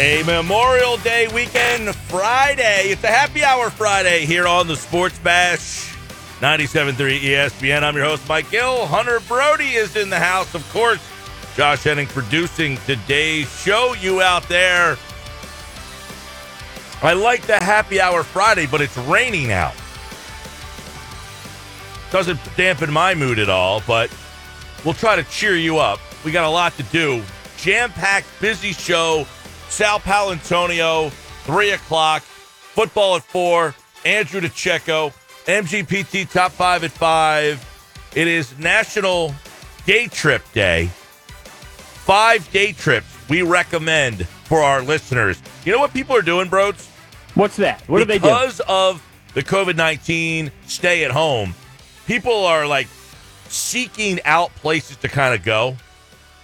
A Memorial Day weekend Friday. It's a happy hour Friday here on the Sports Bash 97.3 ESPN. I'm your host, Mike Gill. Hunter Brody is in the house, of course. Josh Henning producing today's show. You out there. I like the happy hour Friday, but it's raining out. Doesn't dampen my mood at all, but we'll try to cheer you up. We got a lot to do. Jam packed, busy show. Sal Paolantonio, 3 o'clock. Football at 4. Andrew DeCecco. MGPT Top 5 at 5. It is National Day Trip Day. Five day trips we recommend for our listeners. You know what people are doing, bros? What's that? What do they do? Because of the COVID 19 stay at home, people are like seeking out places to kind of go.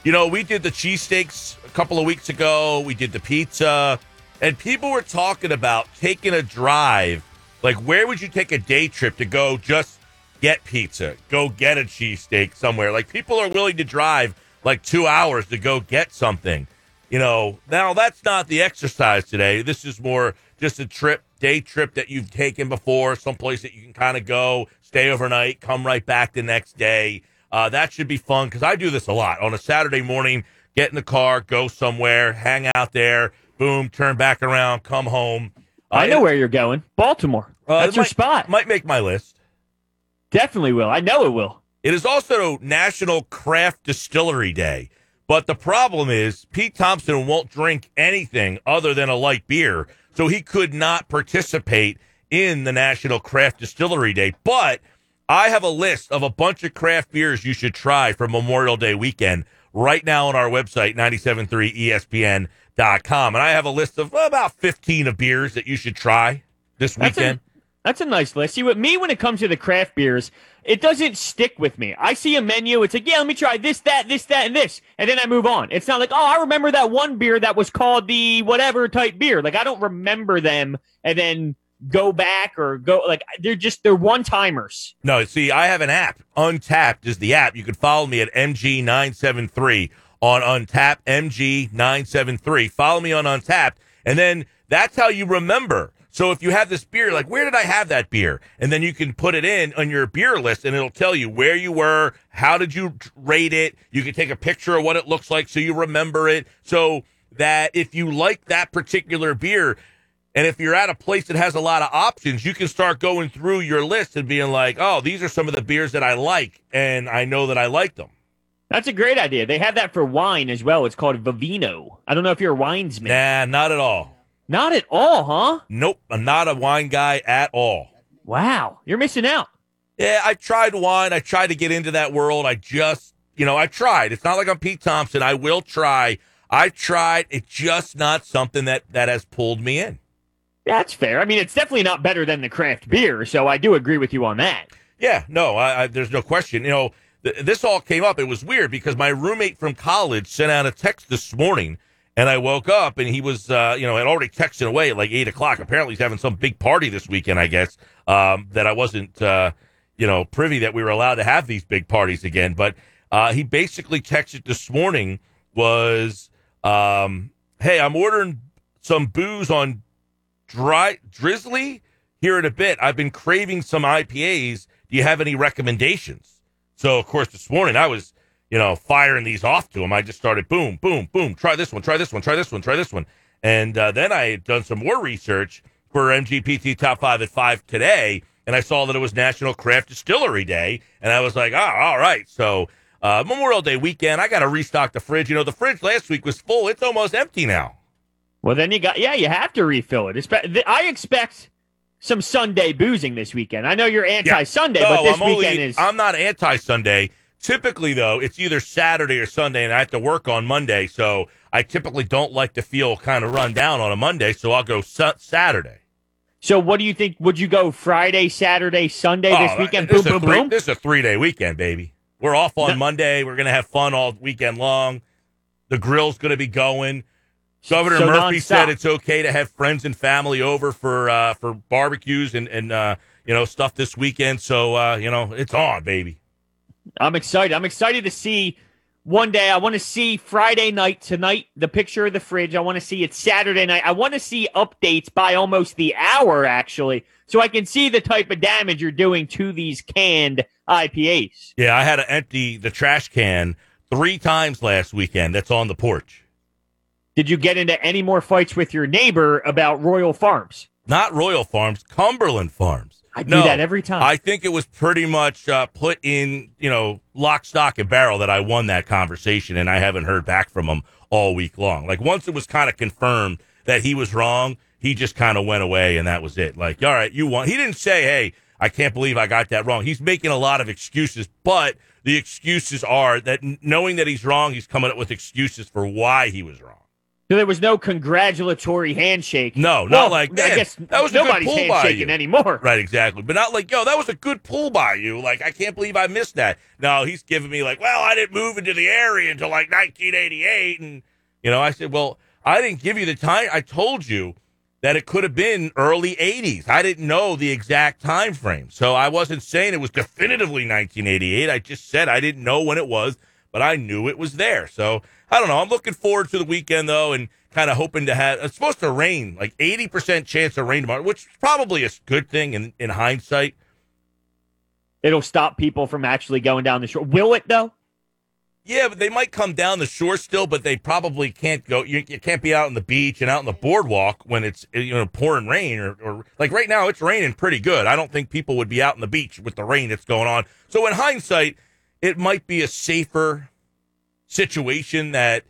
You know, we did the cheesesteaks couple of weeks ago, we did the pizza, and people were talking about taking a drive. Like, where would you take a day trip to go just get pizza, go get a cheesesteak somewhere? Like, people are willing to drive like two hours to go get something. You know, now that's not the exercise today. This is more just a trip, day trip that you've taken before, someplace that you can kind of go, stay overnight, come right back the next day. Uh, that should be fun because I do this a lot on a Saturday morning. Get in the car, go somewhere, hang out there, boom, turn back around, come home. Uh, I know where you're going. Baltimore. uh, That's your might- spot. Might make my list. Definitely will. I know it will. It is also National Craft Distillery Day. But the problem is, Pete Thompson won't drink anything other than a light beer. So he could not participate in the National Craft Distillery Day. But I have a list of a bunch of craft beers you should try for Memorial Day weekend right now on our website, E 973ESPN.com. And I have a list of about 15 of beers that you should try this That's weekend. a, that's a nice list. See, with me, when it comes to the craft beers, it doesn't stick with me. I see a menu. It's like, yeah, let me try this, that, this, that, and this. And then I move on. It's not like, oh, I remember that one beer that was called the whatever type beer. Like, I don't remember them and then go back or go. Like, they're just, they're one timers. No, see, I have an app. Untappd is the app. You can follow me at MG973 on Untappd, MG973. Follow me on Untappd. And then that's how you remember. So if you have this beer, like, where did I have that beer? And then you can put it in on your beer list and it'll tell you where you were, how did you rate it. You can take a picture of what it looks like so you remember it. So that if you like that particular beer, and if you're at a place that has a lot of options, you can start going through your list and being like, oh, these are some of the beers that I like, and I know that I like them. That's a great idea. They have that for wine as well. It's called Vivino. I don't know if you're a winesman. Nah, not at all. Not at all, huh? Nope, I'm not a wine guy at all. Wow. You're missing out. Yeah, I tried wine. I tried to get into that world. I just, you know, I tried. It's not like I'm Pete Thompson. I will try. I tried. It's just not something that that has pulled me in. That's fair. I mean, it's definitely not better than the craft beer, so I do agree with you on that. Yeah, no, I, I, there's no question. You know, th- this all came up. It was weird because my roommate from college sent out a text this morning, and I woke up and he was, uh, you know, had already texted away at like eight o'clock. Apparently, he's having some big party this weekend. I guess um, that I wasn't, uh, you know, privy that we were allowed to have these big parties again. But uh, he basically texted this morning was, um, "Hey, I'm ordering some booze on dry Drizly here in a bit. I've been craving some IPAs. Do you have any recommendations? So, of course, this morning I was, you know, firing these off to him. I just started boom, boom, boom. Try this one, try this one, try this one, try this one. And uh, then I had done some more research for MGPT Top 5 at 5 today, and I saw that it was National Craft Distillery Day. And I was like, oh, all right. So, uh, Memorial Day weekend, I got to restock the fridge. You know, the fridge last week was full, it's almost empty now. Well, then you got, yeah, you have to refill it. I expect some Sunday boozing this weekend. I know you're anti Sunday, but this I'm weekend only, is. I'm not anti Sunday. Typically, though, it's either Saturday or Sunday, and I have to work on Monday. So I typically don't like to feel kind of run down on a Monday. So I'll go su- Saturday. so, what do you think? Would you go Friday, Saturday, Sunday this Oh, weekend? This Boom, boom, three, boom. this is a three day weekend, baby. We're off on No. Monday. We're going to have fun all weekend long. The grill's going to be going. Governor So Murphy nonstop. said it's okay to have friends and family over for uh, for barbecues and and uh, you know stuff this weekend. So uh, you know it's on, baby. I'm excited. I'm excited to see one day. I want to see Friday night tonight, the picture of the fridge. I want to see it Saturday night. I want to see updates by almost the hour, actually, so I can see the type of damage you're doing to these canned IPAs. Yeah, I had to empty the trash can three times last weekend. That's on the porch. Did you get into any more fights with your neighbor about Royal Farms? Not Royal Farms, Cumberland Farms. I do No, that every time. I think it was pretty much uh, put in, you know, lock, stock, and barrel that I won that conversation, and I haven't heard back from him all week long. Like once it was kind of confirmed that he was wrong, he just kind of went away, and that was it. Like, all right, you won. He didn't say, "Hey, I can't believe I got that wrong." He's making a lot of excuses, but the excuses are that knowing that he's wrong, he's coming up with excuses for why he was wrong. So there was no congratulatory handshake. No, not Well, like I eh, guess that was nobody's handshaking you." anymore. Right, exactly. But not like, yo, that was a good pull by you. Like, I can't believe I missed that. No, he's giving me like, well, I didn't move into the area until like 1988. And, you know, I said, well, I didn't give you the time. I told you that it could have been early 80s. I didn't know the exact time frame. So I wasn't saying it was definitively 1988. I just said I didn't know when it was, but I knew it was there. So I don't know. I'm looking forward to the weekend, though, and kind of hoping to have it's supposed to rain, like 80% chance of rain tomorrow, which is probably a good thing in, in hindsight. It'll stop people from actually going down the shore. Will it though? Yeah, but they might come down the shore still, but they probably can't go. You, you can't be out on the beach and out on the boardwalk when it's you know pouring rain or, or like right now it's raining pretty good. I don't think people would be out on the beach with the rain that's going on. So in hindsight, it might be a safer situation that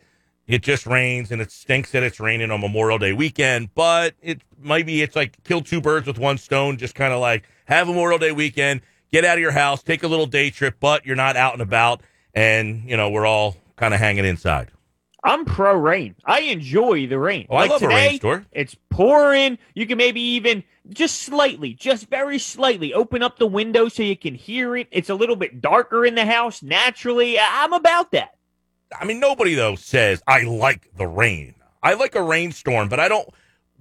it just rains and it stinks that it's raining on Memorial Day weekend, but it might be it's like kill two birds with one stone, just kind of like have a Memorial Day weekend, get out of your house, take a little day trip, but you're not out and about and you know we're all kind of hanging inside. I'm pro rain. I enjoy the rain. Oh, I like love a rainstorm. It's pouring. You can maybe even just slightly, just very slightly, open up the window so you can hear it. It's a little bit darker in the house naturally. I'm about that. I mean, nobody though says I like the rain. I like a rainstorm, but I don't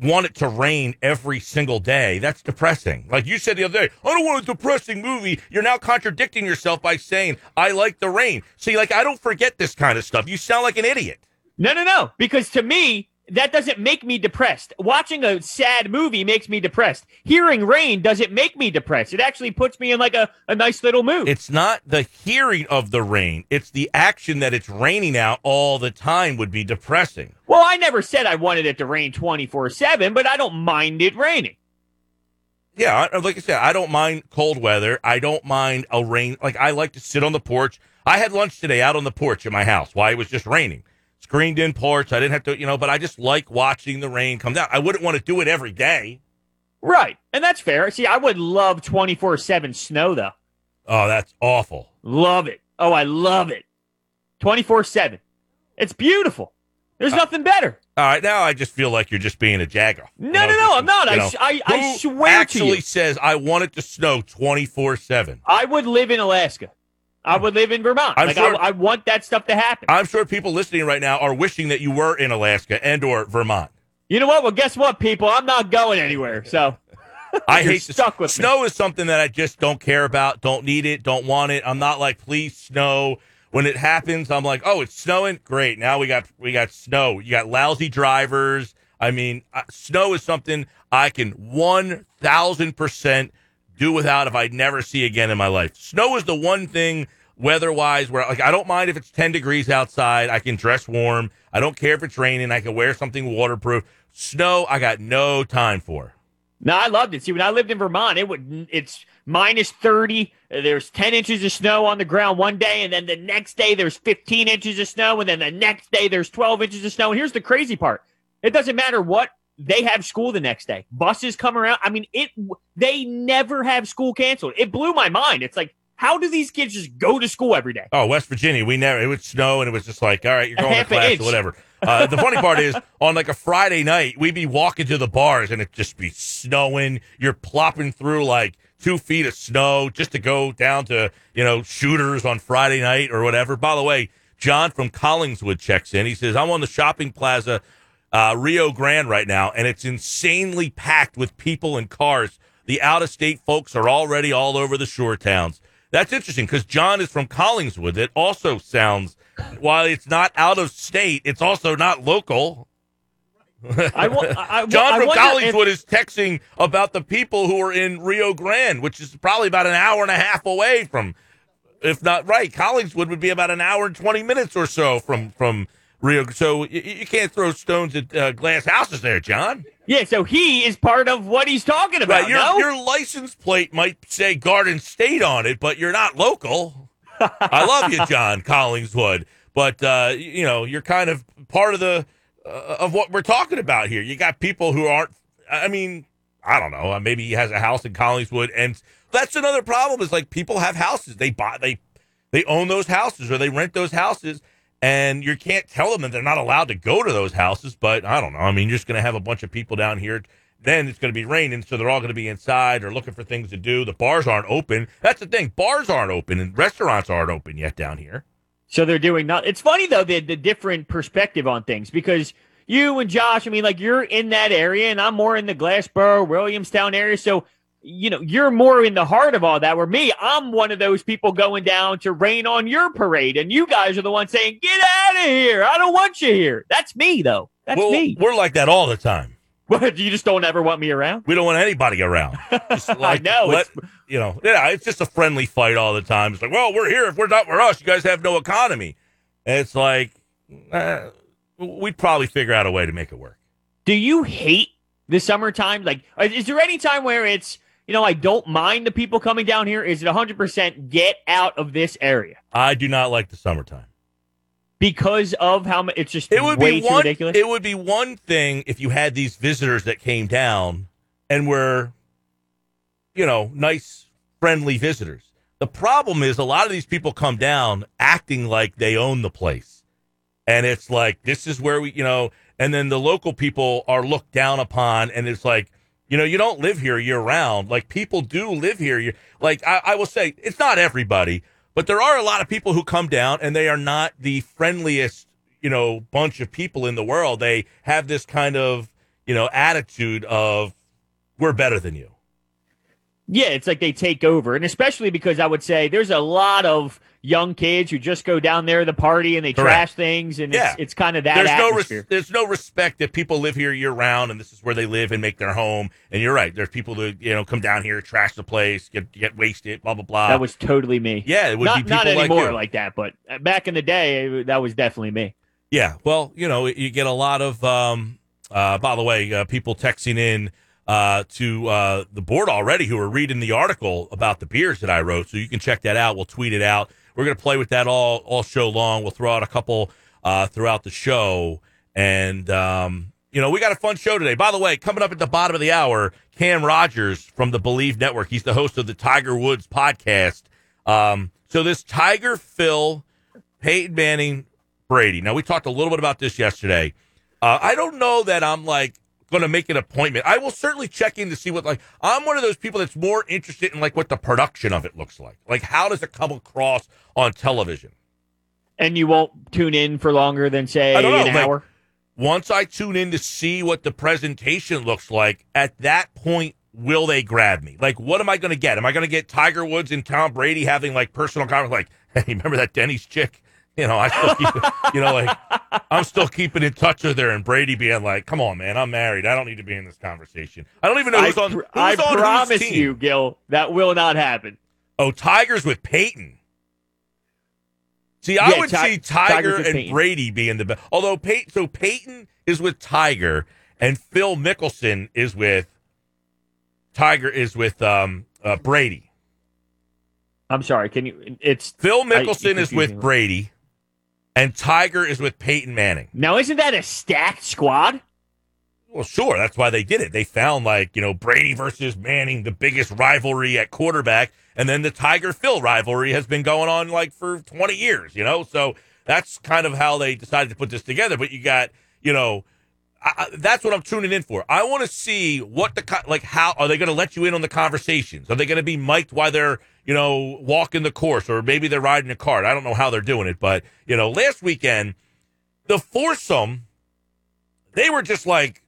want it to rain every single day. That's depressing. Like you said the other day, I don't want a depressing movie. You're now contradicting yourself by saying I like the rain. See, like I don't forget this kind of stuff. You sound like an idiot. No, no, no. Because to me, that doesn't make me depressed. Watching a sad movie makes me depressed. Hearing rain doesn't make me depressed. It actually puts me in like a, a nice little mood. It's not the hearing of the rain. It's the action that it's raining out all the time would be depressing. well, I never said I wanted it to rain 24 7, but I don't mind it raining. Yeah, uh, like I said, I don't mind cold weather. I don't mind a rain. Like I like to sit on the porch. I had lunch today out on the porch at my house while it was just raining. Screened in porch. I didn't have to, you know, but I just like watching the rain come down. I wouldn't want to do it every day. Right. And that's fair. See, I would love 24 7 snow, though. Oh, that's awful. Love it. Oh, I love it. 24 7. It's beautiful. There's uh, nothing better. All right, now I just feel like you're just being a jagger. No, You no, know, no, just, I'm not. I, know, I, I swear to actually you. says I want it to snow 24 seven. I would live in Alaska. I would live in Vermont. I'm like, sure- I, I want that stuff to happen. I'm sure people listening right now are wishing that you were in Alaska and or Vermont. you know what? Well, guess what, people? I'm not going anywhere. So I hate stuck with me. snow is something that I just don't care about, don't need it, don't want it. I'm not like please snow. When it happens, I'm like, oh, it's snowing, great. Now we got we got snow. You got lousy drivers. I mean, uh, snow is something I can one thousand percent do without if I never see again in my life. Snow is the one thing weather wise where like I don't mind if it's 10 degrees outside. I can dress warm. I don't care if it's raining. I can wear something waterproof. Snow, I got no time for. No, I loved it. See, when I lived in Vermont, it would it's minus thirty. uh, There's ten inches of snow on the ground one day, and then the next day there's fifteen inches of snow, and then the next day there's twelve inches of snow. And here's the crazy part: it doesn't matter what they have school the next day. Buses come around. I mean, it. They never have school canceled. It blew my mind. It's like, how do these kids just go to school every day? Oh, West Virginia, we never, it would snow and it was just like, all right, you're going to class or whatever. Uh, the funny part is on like a Friday night, we'd be walking to the bars and it'd just be snowing. You're plopping through like two feet of snow just to go down to, you know, shooters on Friday night or whatever. By the way, John from Collingswood checks in. He says, I'm on the shopping plaza, uh, Rio Grande right now, and it's insanely packed with people and cars. The out of state folks are already all over the shore towns. That's interesting because John is from Collingswood. It also sounds while it's not out of state, it's also not local. I, wa- I, I, John from wonder if- Collingswood is texting about the people who are in Rio Grande, which is probably about an hour and a half away from, if not right. Collingswood would be about an hour and twenty minutes or so from from Rio. So you, you can't throw stones at uh, glass houses there, John. Yeah, so he is part of what he's talking about. Right, your no? your license plate might say Garden State on it, but you're not local. I love you, John Collingswood, but uh, you know you're kind of part of the uh, of what we're talking about here. You got people who aren't. I mean, I don't know. uh, Maybe he has a house in Collingswood, and that's another problem. Is like people have houses. They buy they they own those houses or they rent those houses. And you can't tell them that they're not allowed to go to those houses, but I don't know. I mean, you're just going to have a bunch of people down here then it's going to be raining, so they're all going to be inside or looking for things to do. The bars aren't open. That's the thing. Bars aren't open and restaurants aren't open yet down here. So they're doing not. It's funny though the the different perspective on things because you and Josh, I mean, like you're in that area, and I'm more in the Glassboro, Williamstown area. So you know you're more in the heart of all that. Where me, I'm one of those people going down to rain on your parade, and you guys are the ones saying, "Get out of here! I don't want you here." That's me though. That's well, me. We're like that all the time. What you just don't ever want me around? We don't want anybody around. Just like, know, let- you know, yeah, it's just a friendly fight all the time. It's like, well, we're here. If we're not we're us, you guys have no economy. And it's like, uh, we'd probably figure out a way to make it work. Do you hate the summertime? Like, is there any time where it's you know I don't mind the people coming down here? Is it 100 percent get out of this area? I do not like the summertime. because of how much it's just It would way be too one. ridiculous. It would be one thing if you had these visitors that came down and were, you know, nice, friendly visitors. The problem is a lot of these people come down acting like they own the place, and it's like this is where we, you know, and then the local people are looked down upon, and it's like. You know, you don't live here year round. Like people do live here. Like I, I will say, it's not everybody, but there are a lot of people who come down and they are not the friendliest, you know, bunch of people in the world. They have this kind of, you know, attitude of we're better than you. yeah, it's like they take over, and especially because I would say there's a lot of young kids who just go down there to the party and they Correct. trash things, and Yeah. it's, it's kind of that there's no res- there's no respect that people live here year round and this is where they live and make their home. And you're right. There's people that you know come down here, trash the place, get get wasted, blah blah blah. that was totally me. yeah, it would not be people not like anymore you. like that, but uh, back in the day, that was definitely me. Yeah, well, you know, you get a lot of. Um, uh, by the way, uh, people texting in uh, to uh, the board already who are reading the article about the beers that I wrote, so you can check that out. We'll tweet it out. We're gonna play with that all all show long. We'll throw out a couple uh, throughout the show, and um, you know, we got a fun show today. By the way, coming up at the bottom of the hour, Cam Rogers from the Believe Network. He's the host of the Tiger Woods podcast. Um, so this Tiger Phil, Peyton Manning, Brady. Now we talked a little bit about this yesterday. Uh, I don't know that I'm like going to make an appointment. I will certainly check in to see what like I'm one of those people that's more interested in like what the production of it looks like. Like how does it come across on television? And you won't tune in for longer than say know, an like- hour. Once I tune in to see what the presentation looks like, at that point will they grab me? Like what am I going to get? Am I going to get Tiger Woods and Tom Brady having like personal conversation like, "Hey, remember that Denny's chick?" You know, I still keep, you know, like I'm still keeping in touch with her, and Brady being like, "Come on, man, I'm married. I don't need to be in this conversation. I don't even know I, who's on. Who's I on whose promise you, Gil, that will not happen. Oh, Tigers with Peyton. See, I Yeah, would Ti- see Tiger and Peyton. Brady being the best. Although Peyton, so Peyton is with Tiger, and Phil Mickelson is with Tiger is with um uh, Brady. I'm sorry. Can you? It's Phil I- Mickelson you is confuse me with with- Brady, and Tiger is with Peyton Manning. now. Isn't that a stacked squad? Well, sure. That's why they did it. They found like, you know, Brady versus Manning, the biggest rivalry at quarterback. And then the Tiger Phil rivalry has been going on like for 20 years, you know? So that's kind of how they decided to put this together. But you got, you know, I, that's what I'm tuning in for. I want to see what the, like, how are they going to let you in on the conversations? Are they going to be mic'd while they're, you know, walking the course or maybe they're riding a cart? I don't know how they're doing it. But, you know, last weekend, the foursome, they were just like,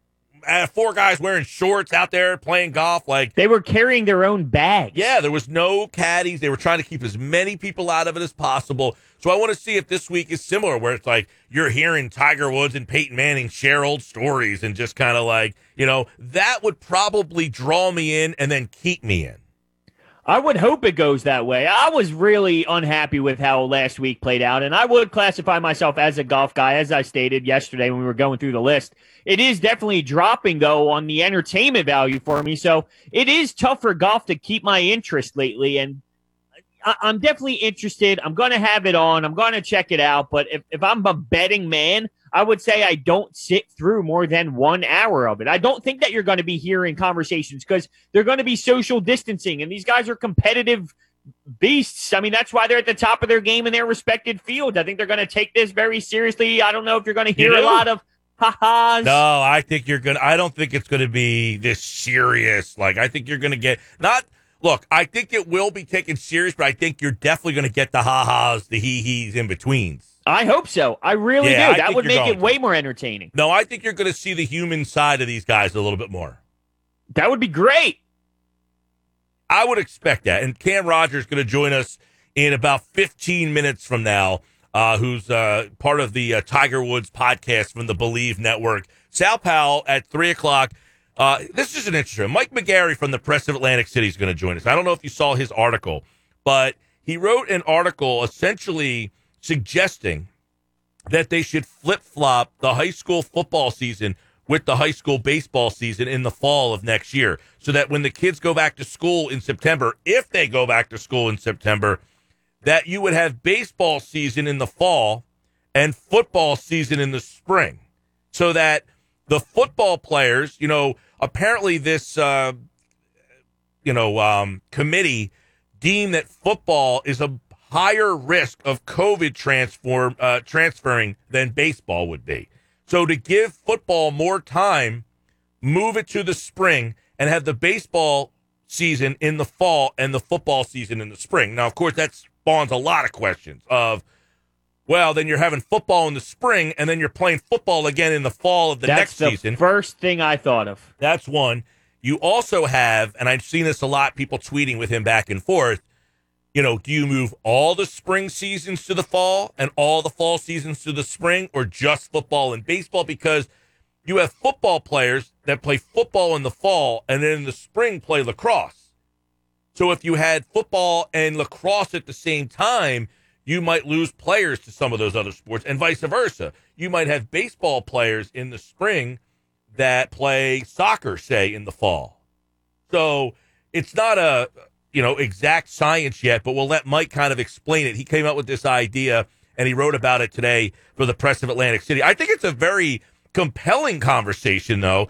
uh, four guys wearing shorts out there playing golf. Like they were carrying their own bags. Yeah, there was no caddies. They were trying to keep as many people out of it as possible. So I want to see if this week is similar, where it's like you're hearing Tiger Woods and Peyton Manning share old stories and just kind of like, you know, that would probably draw me in and then keep me in. I would hope it goes that way. I was really unhappy with how last week played out, and I would classify myself as a golf guy, as I stated yesterday when we were going through the list. It is definitely dropping, though, on the entertainment value for me. So it is tough for golf to keep my interest lately, and I- am definitely interested. I'm going to have it on. I'm going to check it out. But if, if I'm a betting man, I would say I don't sit through more than one hour of it. I don't think that you're going to be hearing conversations because they're going to be social distancing, and these guys are competitive beasts. I mean, that's why they're at the top of their game in their respected fields. I think they're going to take this very seriously. I don't know if you're going to hear a lot of ha-has. No, I think you're gonna. I don't think it's going to be this serious. Like, I think you're going to get not. Look, I think it will be taken serious, but I think you're definitely going to get the ha-has, the he-he's in betweens. I hope so. I really Yeah, do. I That would make it way more entertaining. No, I think you're going to see the human side of these guys a little bit more. That would be great. I would expect that. And Cam Rogers going to join us in about 15 minutes from now, uh, who's uh, part of the uh, Tiger Woods podcast from the Believe Network. Sal Powell at 3 o'clock. Uh, this is an interesting. Mike McGarry from the Press of Atlantic City is going to join us. I don't know if you saw his article, but he wrote an article essentially suggesting that they should flip flop the high school football season with the high school baseball season in the fall of next year so that when the kids go back to school in September, if they go back to school in September, that you would have baseball season in the fall and football season in the spring so that the football players, you know, apparently this, uh, you know, um, committee deem that football is a higher risk of COVID transform uh, transferring than baseball would be. So to give football more time, move it to the spring and have the baseball season in the fall and the football season in the spring. Now, of course, that spawns a lot of questions of, well, then you're having football in the spring and then you're playing football again in the fall of the That's next the season. first thing I thought of. That's one. You also have, and I've seen this a lot, people tweeting with him back and forth. You know, do you move all the spring seasons to the fall and all the fall seasons to the spring, or just football and baseball? Because you have football players that play football in the fall and then in the spring play lacrosse. So if you had football and lacrosse at the same time, you might lose players to some of those other sports, and vice versa. You might have baseball players in the spring that play soccer, say, in the fall. So it's not a you know exact science yet, but we'll let Mike kind of explain it. He came up with this idea and he wrote about it today for the Press of Atlantic City. I think it's a very compelling conversation, though.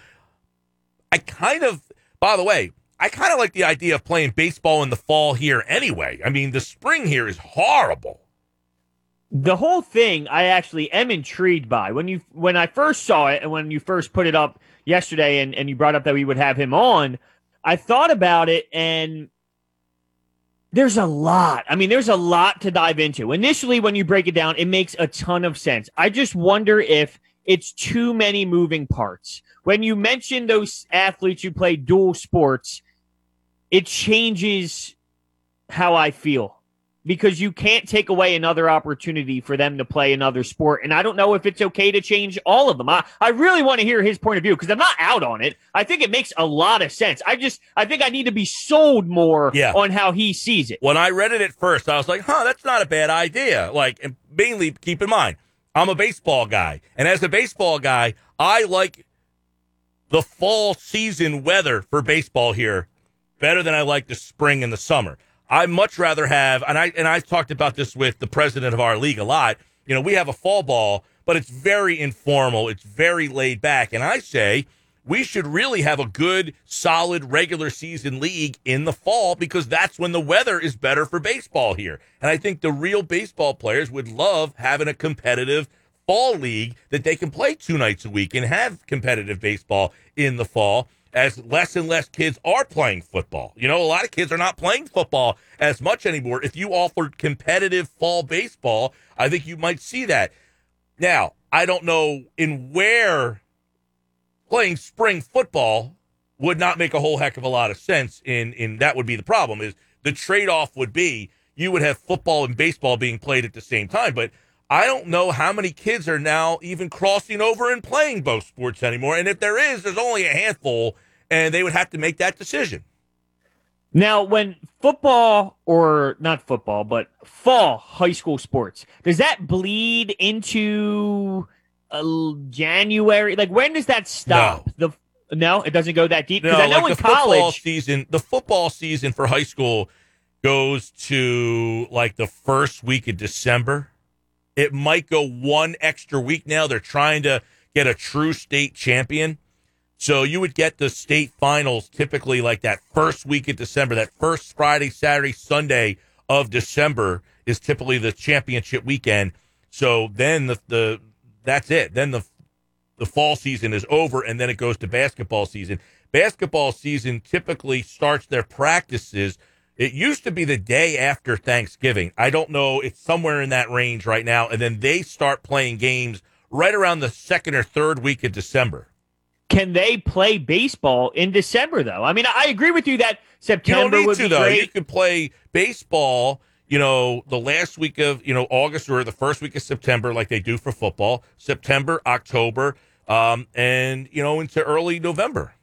I kind of, by the way, I kind of like the idea of playing baseball in the fall here anyway. I mean, the spring here is horrible. The whole thing I actually am intrigued by. When you when I first saw it and when you first put it up yesterday and, and you brought up that we would have him on, I thought about it and there's a lot. I mean, there's a lot to dive into. Initially, when you break it down, it makes a ton of sense. I just wonder if it's too many moving parts. When you mention those athletes who play dual sports, it changes how I feel because you can't take away another opportunity for them to play another sport. And I don't know if it's okay to change all of them. I, I really want to hear his point of view because I'm not out on it. I think it makes a lot of sense. I just, I think I need to be sold more Yeah. on how he sees it. When I read it at first, I was like, huh, that's not a bad idea. Like, and mainly keep in mind, I'm a baseball guy. And as a baseball guy, I like the fall season weather for baseball here better than I like the spring and the summer. I much rather have, and I and I talked about this with the president of our league a lot. You know, we have a fall ball, but it's very informal. It's very laid back, and I say we should really have a good, solid regular season league in the fall because that's when the weather is better for baseball here. And I think the real baseball players would love having a competitive fall league that they can play two nights a week and have competitive baseball in the fall as less and less kids are playing football. You know, a lot of kids are not playing football as much anymore. If you offered competitive fall baseball, I think you might see that. Now, I don't know in where playing spring football would not make a whole heck of a lot of sense. In in that would be the problem is the trade off would be you would have football and baseball being played at the same time, but I don't know how many kids are now even crossing over and playing both sports anymore. And if there is, there's only a handful, and they would have to make that decision. Now, when football or not football, but fall high school sports, does that bleed into uh, January? Like, when does that stop? No. The no, it doesn't go that deep. No, I know like in the football season, the football season for high school goes to like the first week of December. It might go one extra week now. They're trying to get a true state champion. So you would get the state finals typically like that first week of December, that first Friday, Saturday, Sunday of December is typically the championship weekend. So then the, the that's it. Then the the fall season is over and then it goes to basketball season. Basketball season typically starts their practices. It used to be the day after Thanksgiving. I don't know. It's somewhere in that range right now. And then they start playing games right around the second or third week of December. can they play baseball in December? Though, I mean, I agree with you that You September need would to be though. great. You could play baseball, you know, the last week of you know August or the first week of September, like they do for football. September, October, um, and you know into early November.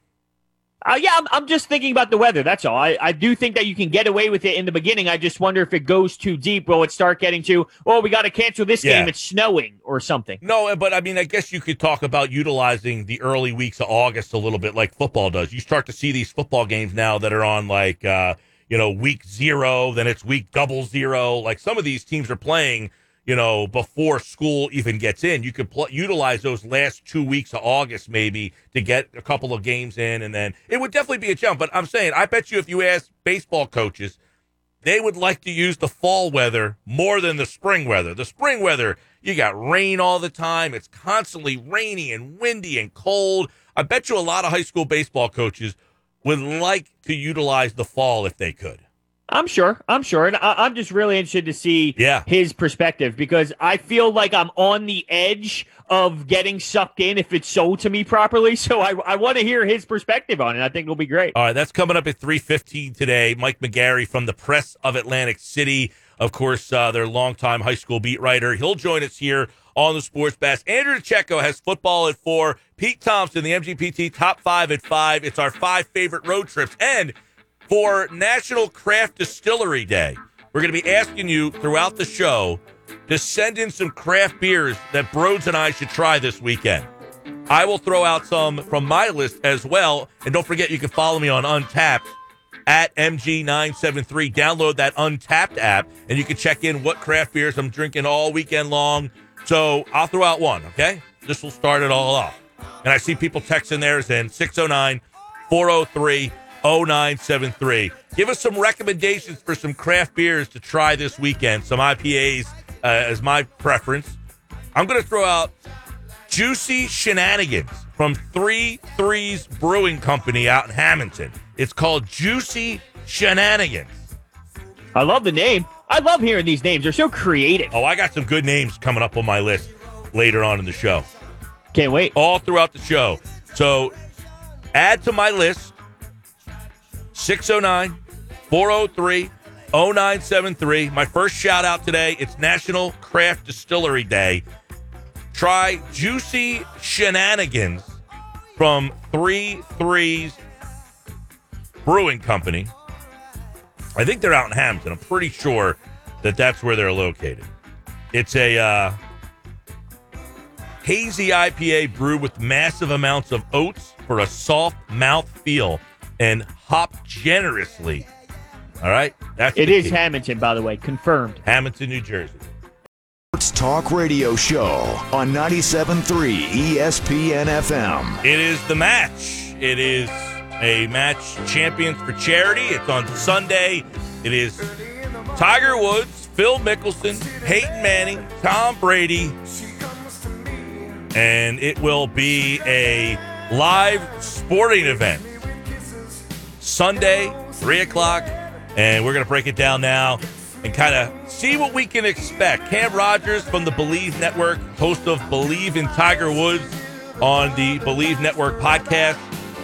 Uh, yeah, I'm, I'm just thinking about the weather. That's all. I, I do think that you can get away with it in the beginning. I just wonder if it goes too deep. Will it start getting to, oh, we got to cancel this Yeah. game. It's snowing or something. No, but I mean, I guess you could talk about utilizing the early weeks of August a little bit, like football does. You start to see these football games now that are on like, uh, you know, week zero, then it's week double zero. Like some of these teams are playing, you know, before school even gets in. You could pl- utilize those last two weeks of August maybe to get a couple of games in, and then it would definitely be a jump. But I'm saying, I bet you if you ask baseball coaches, they would like to use the fall weather more than the spring weather. The spring weather, you got rain all the time. It's constantly rainy and windy and cold. I bet you a lot of high school baseball coaches would like to utilize the fall if they could. I'm sure. I'm sure. And I, I'm just really interested to see Yeah. his perspective because I feel like I'm on the edge of getting sucked in if it's sold to me properly. So I, I want to hear his perspective on it. I think it'll be great. All right, that's coming up at 3:15 today. Mike McGarry from the Press of Atlantic City, of course, uh, their longtime high school beat writer. He'll join us here on the Sports Bash. Andrew Checo has football at four. Pete Thompson, the MGPT top five at five. It's our five favorite road trips. And for National Craft Distillery Day, we're going to be asking you throughout the show to send in some craft beers that Broads and I should try this weekend. I will throw out some from my list as well. And don't forget, you can follow me on Untappd at MG973. Download that Untappd app, and you can check in what craft beers I'm drinking all weekend long. So I'll throw out one, okay? This will start it all off. And I see people texting theirs in 609 403 0973. Give us some recommendations for some craft beers to try this weekend. Some IPAs uh, as my preference. I'm going to throw out Juicy Shenanigans from Three Threes Brewing Company out in Hamilton. It's called Juicy Shenanigans. I love the name. I love hearing these names. They're so creative. Oh, I got some good names coming up on my list later on in the show. Can't wait. all throughout the show. So add to my list 609 403 0973. My first shout out today it's National Craft Distillery Day. Try Juicy Shenanigans from Three Threes Brewing Company. I think they're out in Hammonton. I'm pretty sure that that's where they're located. It's a uh, hazy IPA brewed with massive amounts of oats for a soft mouth feel and hop generously. All right, that's It the is key. Hamilton, by the way. Confirmed. Hamilton, New Jersey. Sports Talk Radio Show on 97.3 ESPN FM. It is the match. It is a match champions for charity. It's on Sunday. It is Tiger Woods, Phil Mickelson, Peyton Manning, Tom Brady, and it will be a live sporting event. Sunday, 3 o'clock, and we're going to break it down now and kind of see what we can expect. Cam Rogers from the Believe Network, host of Believe in Tiger Woods, on the Believe Network podcast.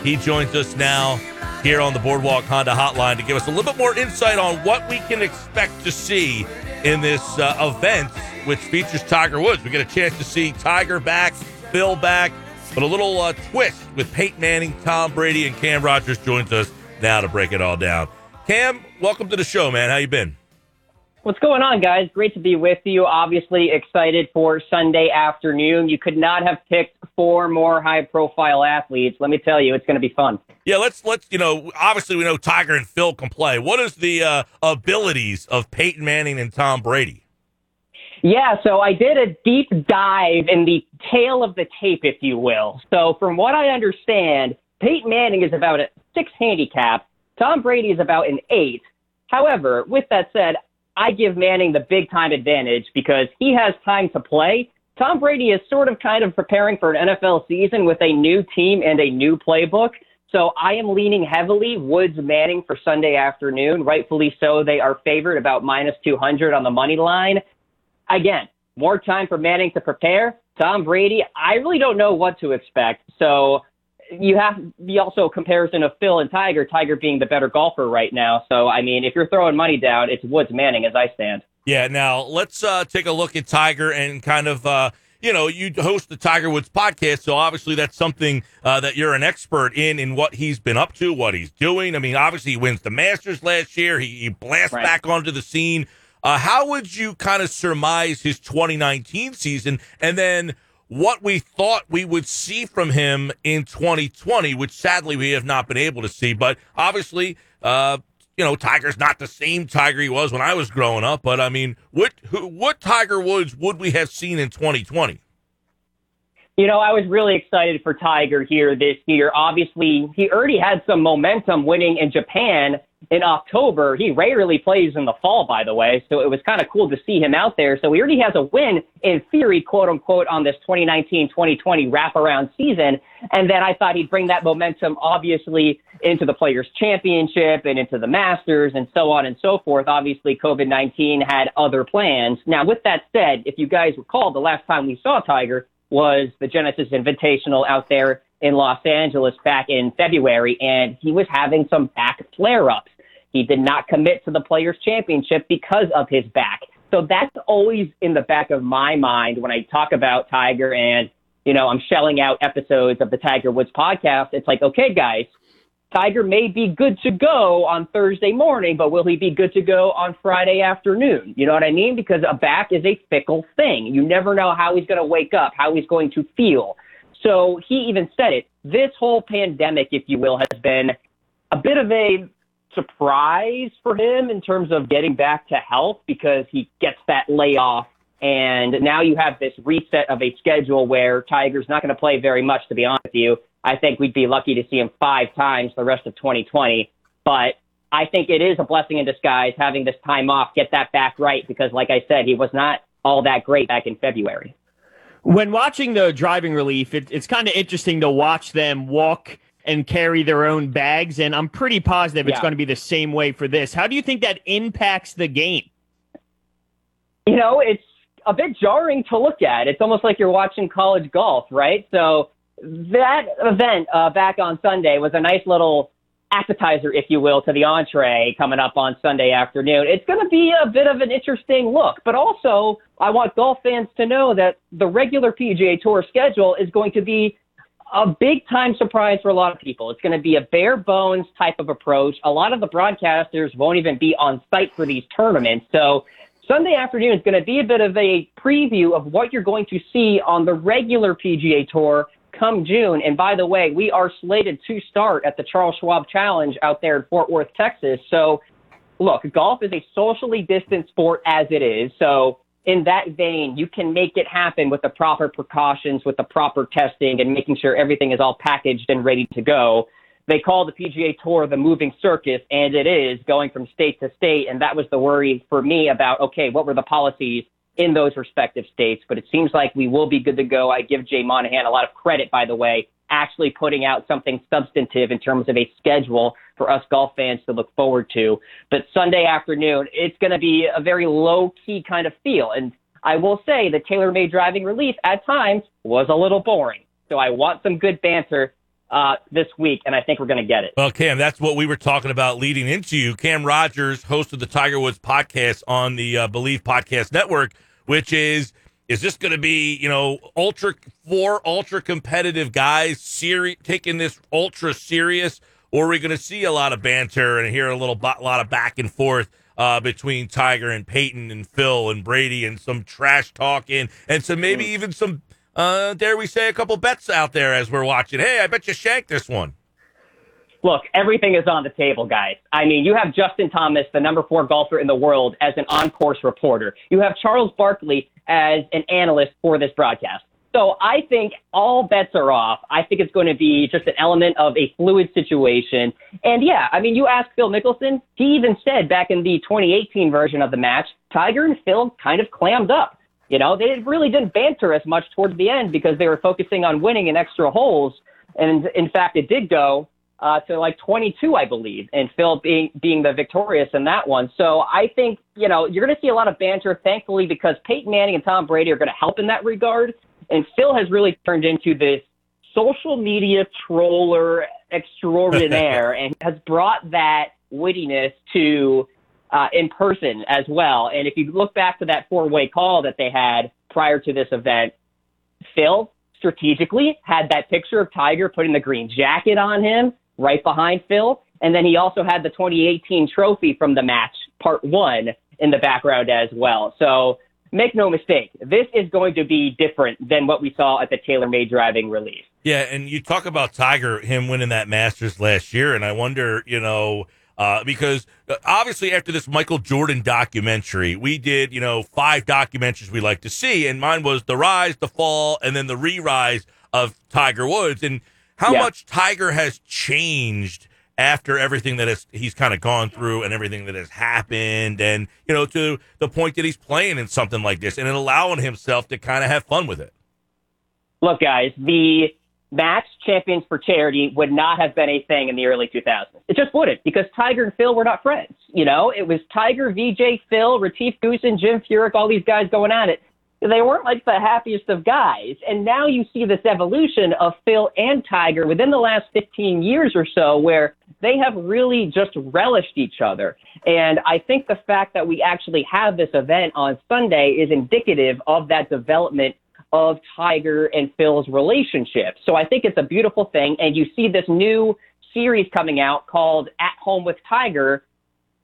He joins us now here on the Boardwalk Honda Hotline to give us a little bit more insight on what we can expect to see in this uh, event, which features Tiger Woods. We get a chance to see Tiger back, Phil back, but a little uh, twist with Peyton Manning, Tom Brady, and Cam Rogers joins us now to break it all down. Cam, welcome to the show, man. How you been? What's going on, guys? Great to be with you. Obviously excited for Sunday afternoon. You could not have picked four more high-profile athletes. Let me tell you, it's going to be fun. Yeah, let's let's you know. Obviously, we know Tiger and Phil can play. What is the uh, abilities of Peyton Manning and Tom Brady? Yeah, so I did a deep dive in the tail of the tape, if you will. So, from what I understand, Peyton Manning is about a six handicap. Tom Brady is about an eight. However, with that said, I give Manning the big time advantage because he has time to play. Tom Brady is sort of kind of preparing for an NFL season with a new team and a new playbook. So I am leaning heavily Woods Manning for Sunday afternoon. Rightfully so. They are favored about minus 200 on the money line. Again, more time for Manning to prepare. Tom Brady, I really don't know what to expect. So you have the also comparison of Phil and Tiger, Tiger being the better golfer right now. So, I mean, if you're throwing money down, it's Woods Manning as I stand. Yeah, now let's uh, take a look at Tiger and kind of, uh, you know, you host the Tiger Woods podcast. So obviously that's something uh, that you're an expert in, in what he's been up to, what he's doing. I mean, obviously he wins the Masters last year. He, he blasts right. back onto the scene. Uh, how would you kind of surmise his 2019 season? And then what we thought we would see from him in 2020, which sadly we have not been able to see. But obviously, uh, you know, Tiger's not the same Tiger he was when I was growing up. But I mean, what who, what Tiger Woods would we have seen in 2020? You know, I was really excited for Tiger here this year. Obviously, he already had some momentum winning in Japan in October. He rarely plays in the fall, by the way, so it was kind of cool to see him out there. So he already has a win in theory, quote unquote, on this 2019-2020 wraparound season. And then I thought he'd bring that momentum, obviously, into the Players Championship and into the Masters and so on and so forth. Obviously, COVID-19 had other plans. Now, with that said, if you guys recall, the last time we saw Tiger was the Genesis Invitational out there in Los Angeles back in February, and he was having some back flare ups. He did not commit to the Players' Championship because of his back. So that's always in the back of my mind when I talk about Tiger and, you know, I'm shelling out episodes of the Tiger Woods podcast. It's like, okay, guys, Tiger may be good to go on Thursday morning, but will he be good to go on Friday afternoon? You know what I mean? Because a back is a fickle thing. You never know how he's going to wake up, how he's going to feel. So he even said it. This whole pandemic, if you will, has been a bit of a surprise for him in terms of getting back to health because he gets that layoff. And now you have this reset of a schedule where Tiger's not going to play very much, to be honest with you. I think we'd be lucky to see him five times the rest of 2020. But I think it is a blessing in disguise having this time off, get that back right, because like I said, he was not all that great back in February. When watching the driving relief, it, it's kind of interesting to watch them walk and carry their own bags, and I'm pretty positive yeah. it's going to be the same way for this. How do you think that impacts the game? You know, it's a bit jarring to look at. It's almost like you're watching college golf, right? So that event uh, back on Sunday was a nice little appetizer, if you will, to the entree coming up on Sunday afternoon. It's going to be a bit of an interesting look, but also I want golf fans to know that the regular PGA Tour schedule is going to be a big time surprise for a lot of people. It's going to be a bare bones type of approach. A lot of the broadcasters won't even be on site for these tournaments. So Sunday afternoon is going to be a bit of a preview of what you're going to see on the regular PGA Tour come June. And by the way, we are slated to start at the Charles Schwab Challenge out there in Fort Worth, Texas. So, look, golf is a socially distant sport as it is. So, in that vein, you can make it happen with the proper precautions, with the proper testing, and making sure everything is all packaged and ready to go. They call the PGA Tour the moving circus, and it is going from state to state. And that was the worry for me about okay, what were the policies in those respective states. But it seems like we will be good to go. I give Jay Monahan a lot of credit, by the way, actually putting out something substantive in terms of a schedule for us golf fans to look forward to. But Sunday afternoon, it's going to be a very low key kind of feel. And I will say the TaylorMade driving relief at times was a little boring. So I want some good banter uh, this week, and I think we're going to get it. Well, Cam, that's what we were talking about leading into you. Cam Rogers, host of the Tiger Woods podcast on the uh, Believe Podcast Network, which is is this going to be you know ultra four ultra competitive guys seri- taking this ultra serious, or are we going to see a lot of banter and hear a little a lot of back and forth? Uh, between Tiger and Peyton and Phil and Brady and some trash talking and some maybe even some uh, dare we say, a couple bets out there as we're watching. Hey, I bet you shank this one. Look, everything is on the table, guys. I mean, you have Justin Thomas, the number four golfer in the world, as an on course reporter. You have Charles Barkley as an analyst for this broadcast. So I think all bets are off. I think it's going to be just an element of a fluid situation. And yeah, I mean, you ask Phil Mickelson, he even said back in the 2018 version of the match, Tiger and Phil kind of clammed up. You know, they really didn't banter as much towards the end because they were focusing on winning in extra holes. And in fact, it did go uh, to like 22, I believe, and Phil being being the victorious in that one. So I think you know you're going to see a lot of banter, thankfully, because Peyton Manning and Tom Brady are going to help in that regard. And Phil has really turned into this social media troller extraordinaire and has brought that wittiness to uh, in person as well. And if you look back to that four way call that they had prior to this event, Phil strategically had that picture of Tiger putting the green jacket on him right behind Phil. And then he also had the 2018 trophy from the match, part one, in the background as well. So make no mistake, this is going to be different than what we saw at the TaylorMade Driving Relief. Yeah, and you talk about Tiger, him winning that Masters last year, and I wonder, you know, uh, because uh, obviously after this Michael Jordan documentary, we did, you know, five documentaries we like to see, and mine was the rise, the fall, and then the re-rise of Tiger Woods, and how yeah. much Tiger has changed after everything that has, he's kind of gone through and everything that has happened, and you know, to the point that he's playing in something like this and allowing himself to kind of have fun with it. Look, guys, the match champions for charity would not have been a thing in the early 2000s. It just wouldn't because Tiger and Phil were not friends. You know, it was Tiger, Vijay, Phil, Retief Goosen, Jim Furyk, all these guys going at it. They weren't like the happiest of guys. And now you see this evolution of Phil and Tiger within the last 15 years or so where they have really just relished each other. And I think the fact that we actually have this event on Sunday is indicative of that development of Tiger and Phil's relationship. So I think it's a beautiful thing. And you see this new series coming out called At Home with Tiger.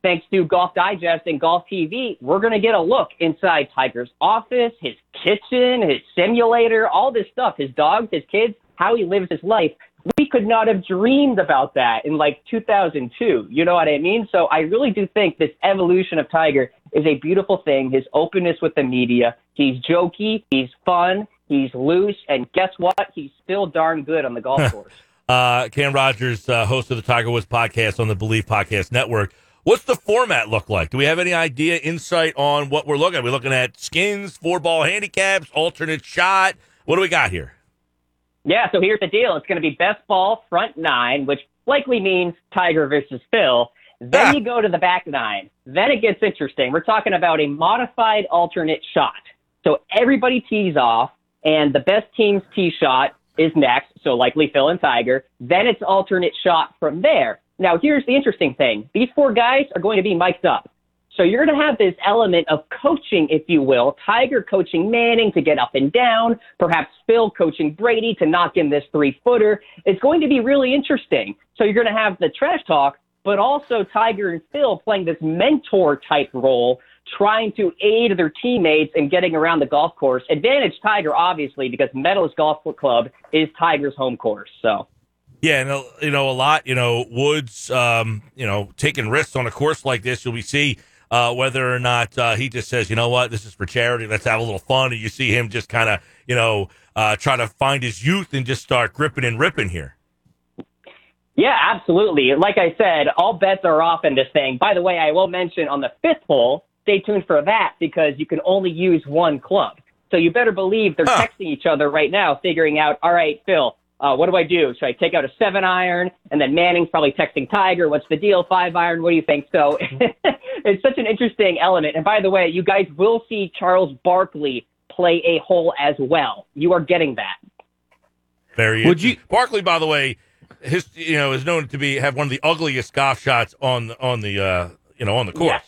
Thanks to Golf Digest and Golf TV, we're going to get a look inside Tiger's office, his kitchen, his simulator, all this stuff, his dogs, his kids, how he lives his life. We could not have dreamed about that in like 2002. You know what I mean? So I really do think this evolution of Tiger is a beautiful thing. His openness with the media. He's jokey. He's fun. He's loose. And guess what? He's still darn good on the golf course. uh, Cam Rogers, uh, host of the Tiger Woods podcast on the Believe Podcast Network. What's the format look like? Do we have any idea, insight on what we're looking at? We're we looking at skins, four ball handicaps, alternate shot? What do we got here? Yeah, so here's the deal. It's going to be best ball front nine, which likely means Tiger versus Phil. Then you go to the back nine. Then it gets interesting. We're talking about a modified alternate shot. So everybody tees off, and the best team's tee shot is next. So likely Phil and Tiger. Then it's alternate shot from there. Now here's the interesting thing. These four guys are going to be mic'd up. So you're going to have this element of coaching, if you will. Tiger coaching Manning to get up and down. Perhaps Phil coaching Brady to knock in this three footer. It's going to be really interesting. So you're going to have the trash talk, but also Tiger and Phil playing this mentor type role, trying to aid their teammates in getting around the golf course. Advantage Tiger, obviously, because Medalist Golf Club is Tiger's home course. So. Yeah, and uh, you know a lot. You know Woods, um, you know taking risks on a course like this. You'll be see uh, whether or not uh, he just says, you know what, this is for charity. Let's have a little fun. And you see him just kind of, you know, uh, try to find his youth and just start gripping and ripping here. Yeah, absolutely. Like I said, all bets are off in this thing. By the way, I will mention on the fifth hole, stay tuned for that because you can only use one club. So you better believe they're huh. texting each other right now, figuring out, all right, Phil, uh, what do I do? Should I take out a seven iron? And then Manning's probably texting Tiger, what's the deal? Five iron, what do you think? So it's such an interesting element. And by the way, you guys will see Charles Barkley play a hole as well. You are getting that. Very. Would you- Barkley, by the way, his you know is known to be have one of the ugliest golf shots on the on the uh, you know on the course. Yes.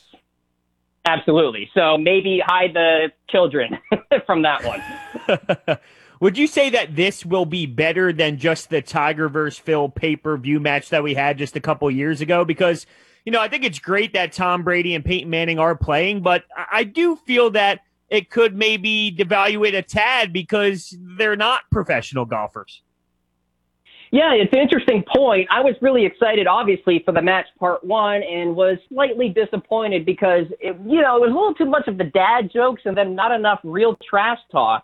Absolutely. So maybe hide the children from that one. Would you say that this will be better than just the Tiger versus Phil pay per view match that we had just a couple years ago? Because, you know, I think it's great that Tom Brady and Peyton Manning are playing, but I do feel that it could maybe devaluate a tad because they're not professional golfers. Yeah, it's an interesting point. I was really excited, obviously, for the match part one and was slightly disappointed because, it, you know, it was a little too much of the dad jokes and then not enough real trash talk.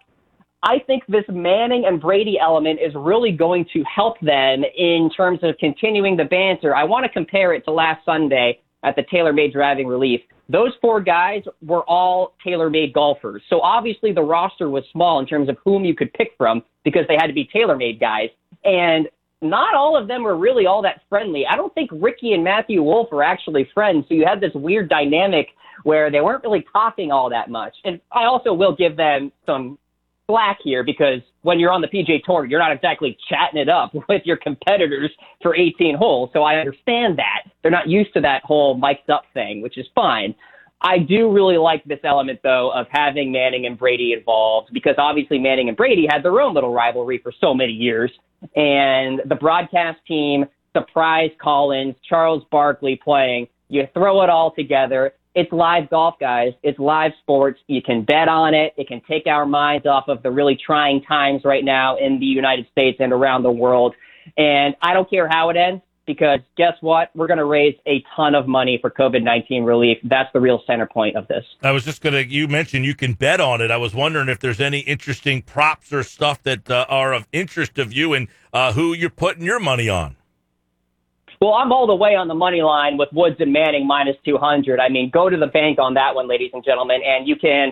I think this Manning and Brady element is really going to help them in terms of continuing the banter. I want to compare it to last Sunday at the TaylorMade Driving Relief. Those four guys were all TaylorMade golfers. So obviously the roster was small in terms of whom you could pick from because they had to be TaylorMade guys. And not all of them were really all that friendly. I don't think Rickie and Matthew Wolff are actually friends. So you had this weird dynamic where they weren't really talking all that much. And I also will give them some slack here because when you're on the PGA Tour, you're not exactly chatting it up with your competitors for 18 holes. So I understand that. They're not used to that whole mic'd up thing, which is fine. I do really like this element, though, of having Manning and Brady involved because obviously Manning and Brady had their own little rivalry for so many years. And the broadcast team, surprise Collins, Charles Barkley playing, you throw it all together. It's live golf, guys. It's live sports. You can bet on it. It can take our minds off of the really trying times right now in the United States and around the world. And I don't care how it ends because guess what? We're going to raise a ton of money for COVID 19 relief. That's the real center point of this. I was just gonna. You mentioned you can bet on it. I was wondering if there's any interesting props or stuff that uh, are of interest of you and uh, who you're putting your money on. Well, I'm all the way on the money line with Woods and Manning minus 200. I mean, go to the bank on that one, ladies and gentlemen, and you can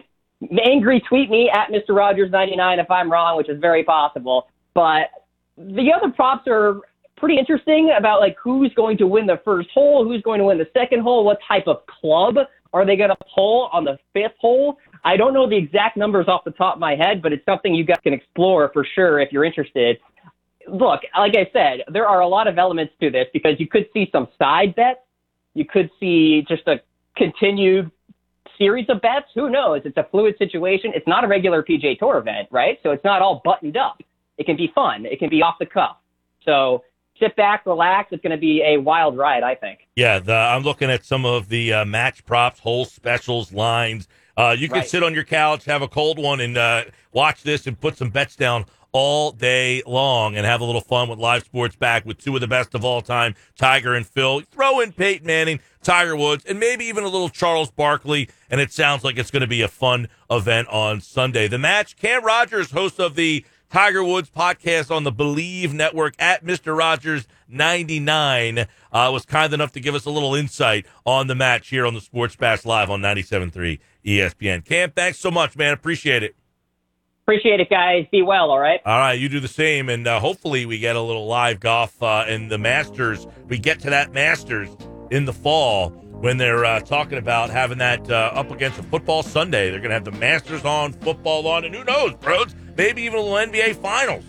angry tweet me at Mr. Rogers99 if I'm wrong, which is very possible. But the other props are pretty interesting about like who's going to win the first hole, who's going to win the second hole, what type of club are they going to pull on the fifth hole. I don't know the exact numbers off the top of my head, but it's something you guys can explore for sure if you're interested look, like I said, there are a lot of elements to this because you could see some side bets. You could see just a continued series of bets. Who knows? It's a fluid situation. It's not a regular PGA Tour event, right? So it's not all buttoned up. It can be fun. It can be off the cuff. So sit back, relax. It's going to be a wild ride, I think. Yeah, the, I'm looking at some of the uh, match props, hole specials, lines. Uh, you can Right. sit on your couch, have a cold one, and uh, watch this and put some bets down all day long and have a little fun with live sports back with two of the best of all time, Tiger and Phil. Throw in Peyton Manning, Tiger Woods, and maybe even a little Charles Barkley. And it sounds like it's going to be a fun event on Sunday. The match, Cam Rogers, host of the Tiger Woods podcast on the Believe Network at Mr. Rogers 99 uh, was kind enough to give us a little insight on the match here on the Sports Bash Live on 97.3 ESPN. Cam, thanks so much, man. Appreciate it. Appreciate it, guys. Be well, all right? All right, you do the same, and uh, hopefully we get a little live golf uh, in the Masters. We get to that Masters in the fall when they're uh, talking about having that uh, up against a football Sunday. They're going to have the Masters on, football on, and who knows, bros? Maybe even a little NBA Finals.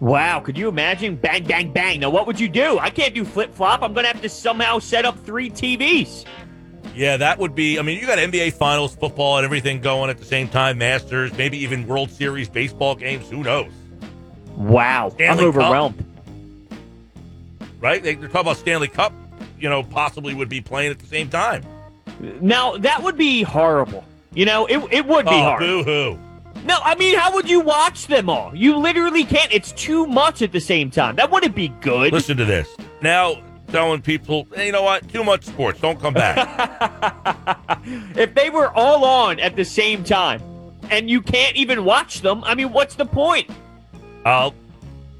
Wow, could you imagine? Bang, bang, bang. Now, what would you do? I can't do flip flop. I'm going to have to somehow set up three TVs. Yeah, that would be. I mean, you got NBA Finals, football, and everything going at the same time. Masters, maybe even World Series baseball games. Who knows? Wow, Stanley I'm Cup. overwhelmed. Right? They, they're talking about Stanley Cup. You know, possibly would be playing at the same time. Now, that would be horrible. You know, it, it would be oh, hard. boo hoo! No, I mean, how would you watch them all? You literally can't. It's too much at the same time. That wouldn't be good. Listen to this. Now, telling people, hey, you know what? Too much sports. Don't come back. if they were all on at the same time and you can't even watch them, I mean, what's the point? I'll,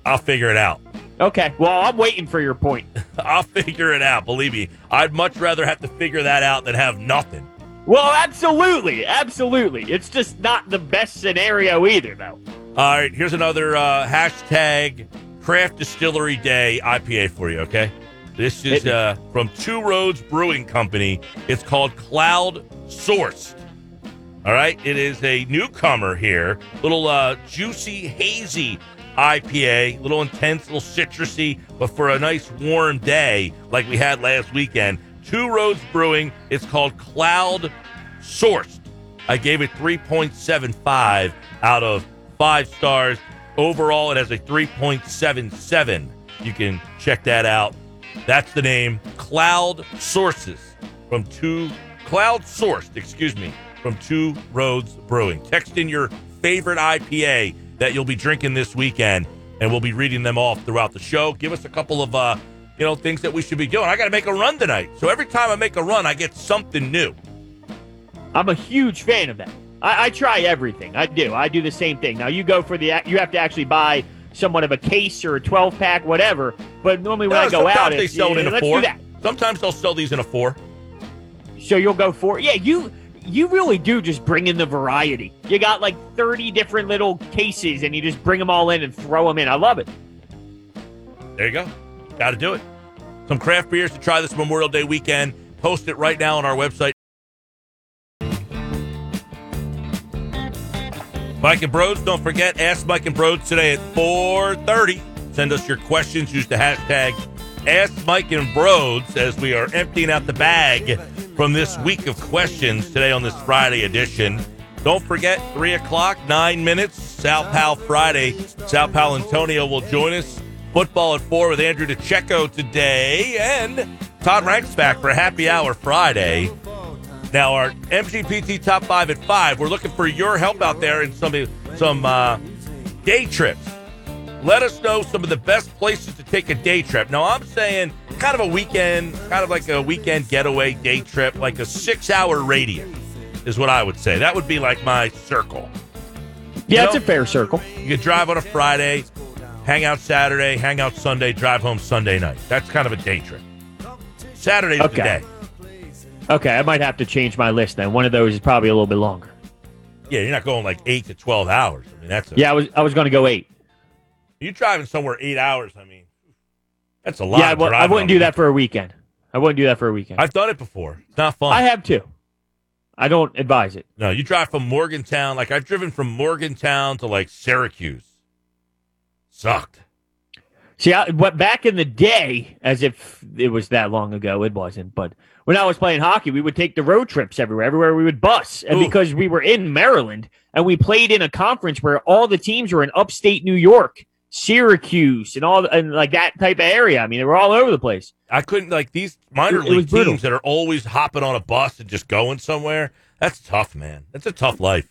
I'll figure it out. Okay, well, I'm waiting for your point. I'll figure it out. Believe me, I'd much rather have to figure that out than have nothing. Well, absolutely, absolutely. It's just not the best scenario either, though. All right, here's another uh, hashtag Craft Distillery Day IPA for you. Okay, this is uh, from Two Roads Brewing Company. It's called Cloud Sourced. All right, it is a newcomer here, little uh, juicy, hazy IPA, little intense, little citrusy, but for a nice warm day like we had last weekend. Two Roads Brewing. It's called Cloud Sourced. I gave it 3.75 out of five stars. Overall, it has a 3.77. You can check that out. That's the name Cloud Sources from two Cloud Sourced, excuse me, from Two Roads Brewing. Text in your favorite IPA that you'll be drinking this weekend, and we'll be reading them off throughout the show. Give us a couple of uh, you know, things that we should be doing. I got to make a run tonight, so every time I make a run, I get something new. I'm a huge fan of that. I, I try everything. I do. I do the same thing. Now you go for the. You have to actually buy somewhat of a case or a 12 pack, whatever. But normally when No, I go out, sometimes they sell it in a four. Sometimes they'll sell these in a four. So you'll go four. yeah. You you really do just bring in the variety. You got like 30 different little cases, and you just bring them all in and throw them in. I love it. There you go. Got to do it. Some craft beers to try this Memorial Day weekend. Post it right now on our website. Mike and Broads, don't forget, ask Mike and Broads today at 4.30. Send us your questions. Use the hashtag Ask Mike and Broads as we are emptying out the bag from this week of questions today on this Friday edition. Don't forget, 3 o'clock, 9 minutes, South Pal Friday. South Pal Antonio will join us. Football at 4 with Andrew DeCecco today. And Todd Ranks back for Happy Hour Friday. Now, our MGPT top five at five. We're looking for your help out there in some some uh, day trips. Let us know some of the best places to take a day trip. Now, I'm saying kind of a weekend, kind of like a weekend getaway day trip, like a six-hour radius is what I would say. That would be like my circle. Yeah, You it's a fair circle. You could drive on a Friday, hang out Saturday, hang out Sunday, drive home Sunday night. That's kind of a day trip. Saturday's the Okay. day. Okay, I might have to change my list then. One of those is probably a little bit longer. Yeah, you're not going like eight to twelve hours. I mean, that's a, Yeah, I was I was going to go eight. You driving somewhere eight hours? I mean, that's a lot. yeah, I of w- I wouldn't do that for a weekend. I wouldn't do that for a weekend. I've done it before. It's not fun. I have too. I don't advise it. no, you drive from Morgantown. Like I've driven from Morgantown to like Syracuse. Sucked. See, I, what back in the day, as if it was that long ago, it wasn't. But when I was playing hockey, we would take the road trips everywhere. Everywhere we would bus, and Ooh. because we were in Maryland and we played in a conference where all the teams were in upstate New York, Syracuse, and all and like that type of area. I mean, they were all over the place. I couldn't like these minor It- it league teams that are always hopping on a bus and just going somewhere. That's tough, man. That's a tough life.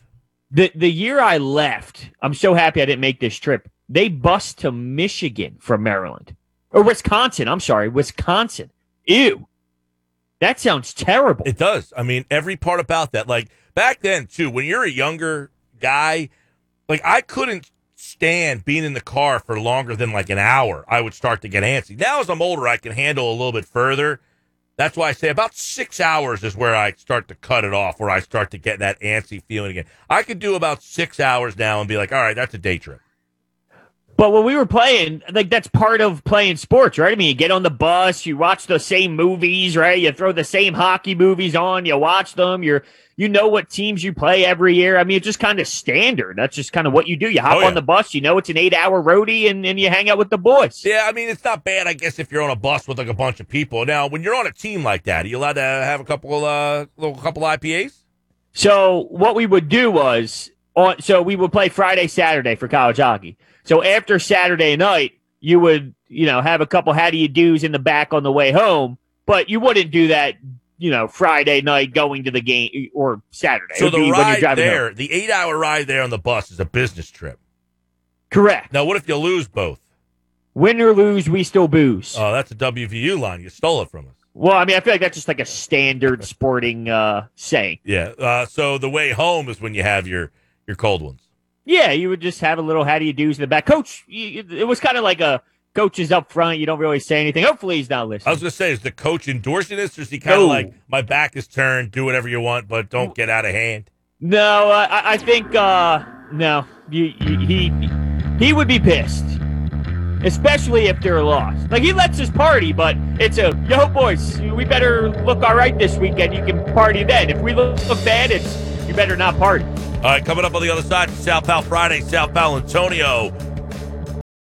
The the year I left, I'm so happy I didn't make this trip. They bused to Michigan from Maryland or Wisconsin. I'm sorry, Wisconsin. Ew, that sounds terrible. It does. I mean, every part about that. Like back then, too, when you're a younger guy, like I couldn't stand being in the car for longer than like an hour. I would start to get antsy. Now, as I'm older, I can handle a little bit further. That's why I say about six hours is where I start to cut it off, where I start to get that antsy feeling again. I could do about six hours now and be like, all right, that's a day trip. But when we were playing, like that's part of playing sports, right? I mean, you get on the bus, you watch the same movies, right? You throw the same hockey movies on, you watch them. You're you know what teams you play every year. I mean, it's just kind of standard. That's just kind of what you do. You hop Oh, yeah. on the bus, you know it's an eight hour roadie, and, and you hang out with the boys. Yeah, I mean, it's not bad, I guess, if you're on a bus with like a bunch of people. Now, when you're on a team like that, are you allowed to have a couple, uh, little couple IPAs? So what we would do was on so we would play Friday, Saturday for college hockey. So after Saturday night, you would, you know, have a couple how do you do's in the back on the way home, but you wouldn't do that, you know, Friday night going to the game or Saturday. So the be when you're ride there, home. the eight hour ride there on the bus is a business trip. Correct. Now, what if you lose both? Win or lose, we still booze. Oh, that's a WVU line. You stole it from us. well, I mean, I feel like that's just like a standard sporting uh saying. Yeah. Uh, so the way home is when you have your your cold ones. Yeah, you would just have a little how do you do's in the back. Coach, you, it was kind of like a coach is up front. You don't really say anything. Hopefully, he's not listening. I was gonna say, is the coach endorsing this, or is he kind of No. like, my back is turned, do whatever you want, but don't get out of hand? No, I, I think uh, no. You, you, he he would be pissed, especially if they're lost. Like he lets us party, but it's a yo boys. We better look all right this weekend. You can party then. If we look, look bad, it's you better not party. All right, coming up on the other side, South Pal Friday, South Pal Antonio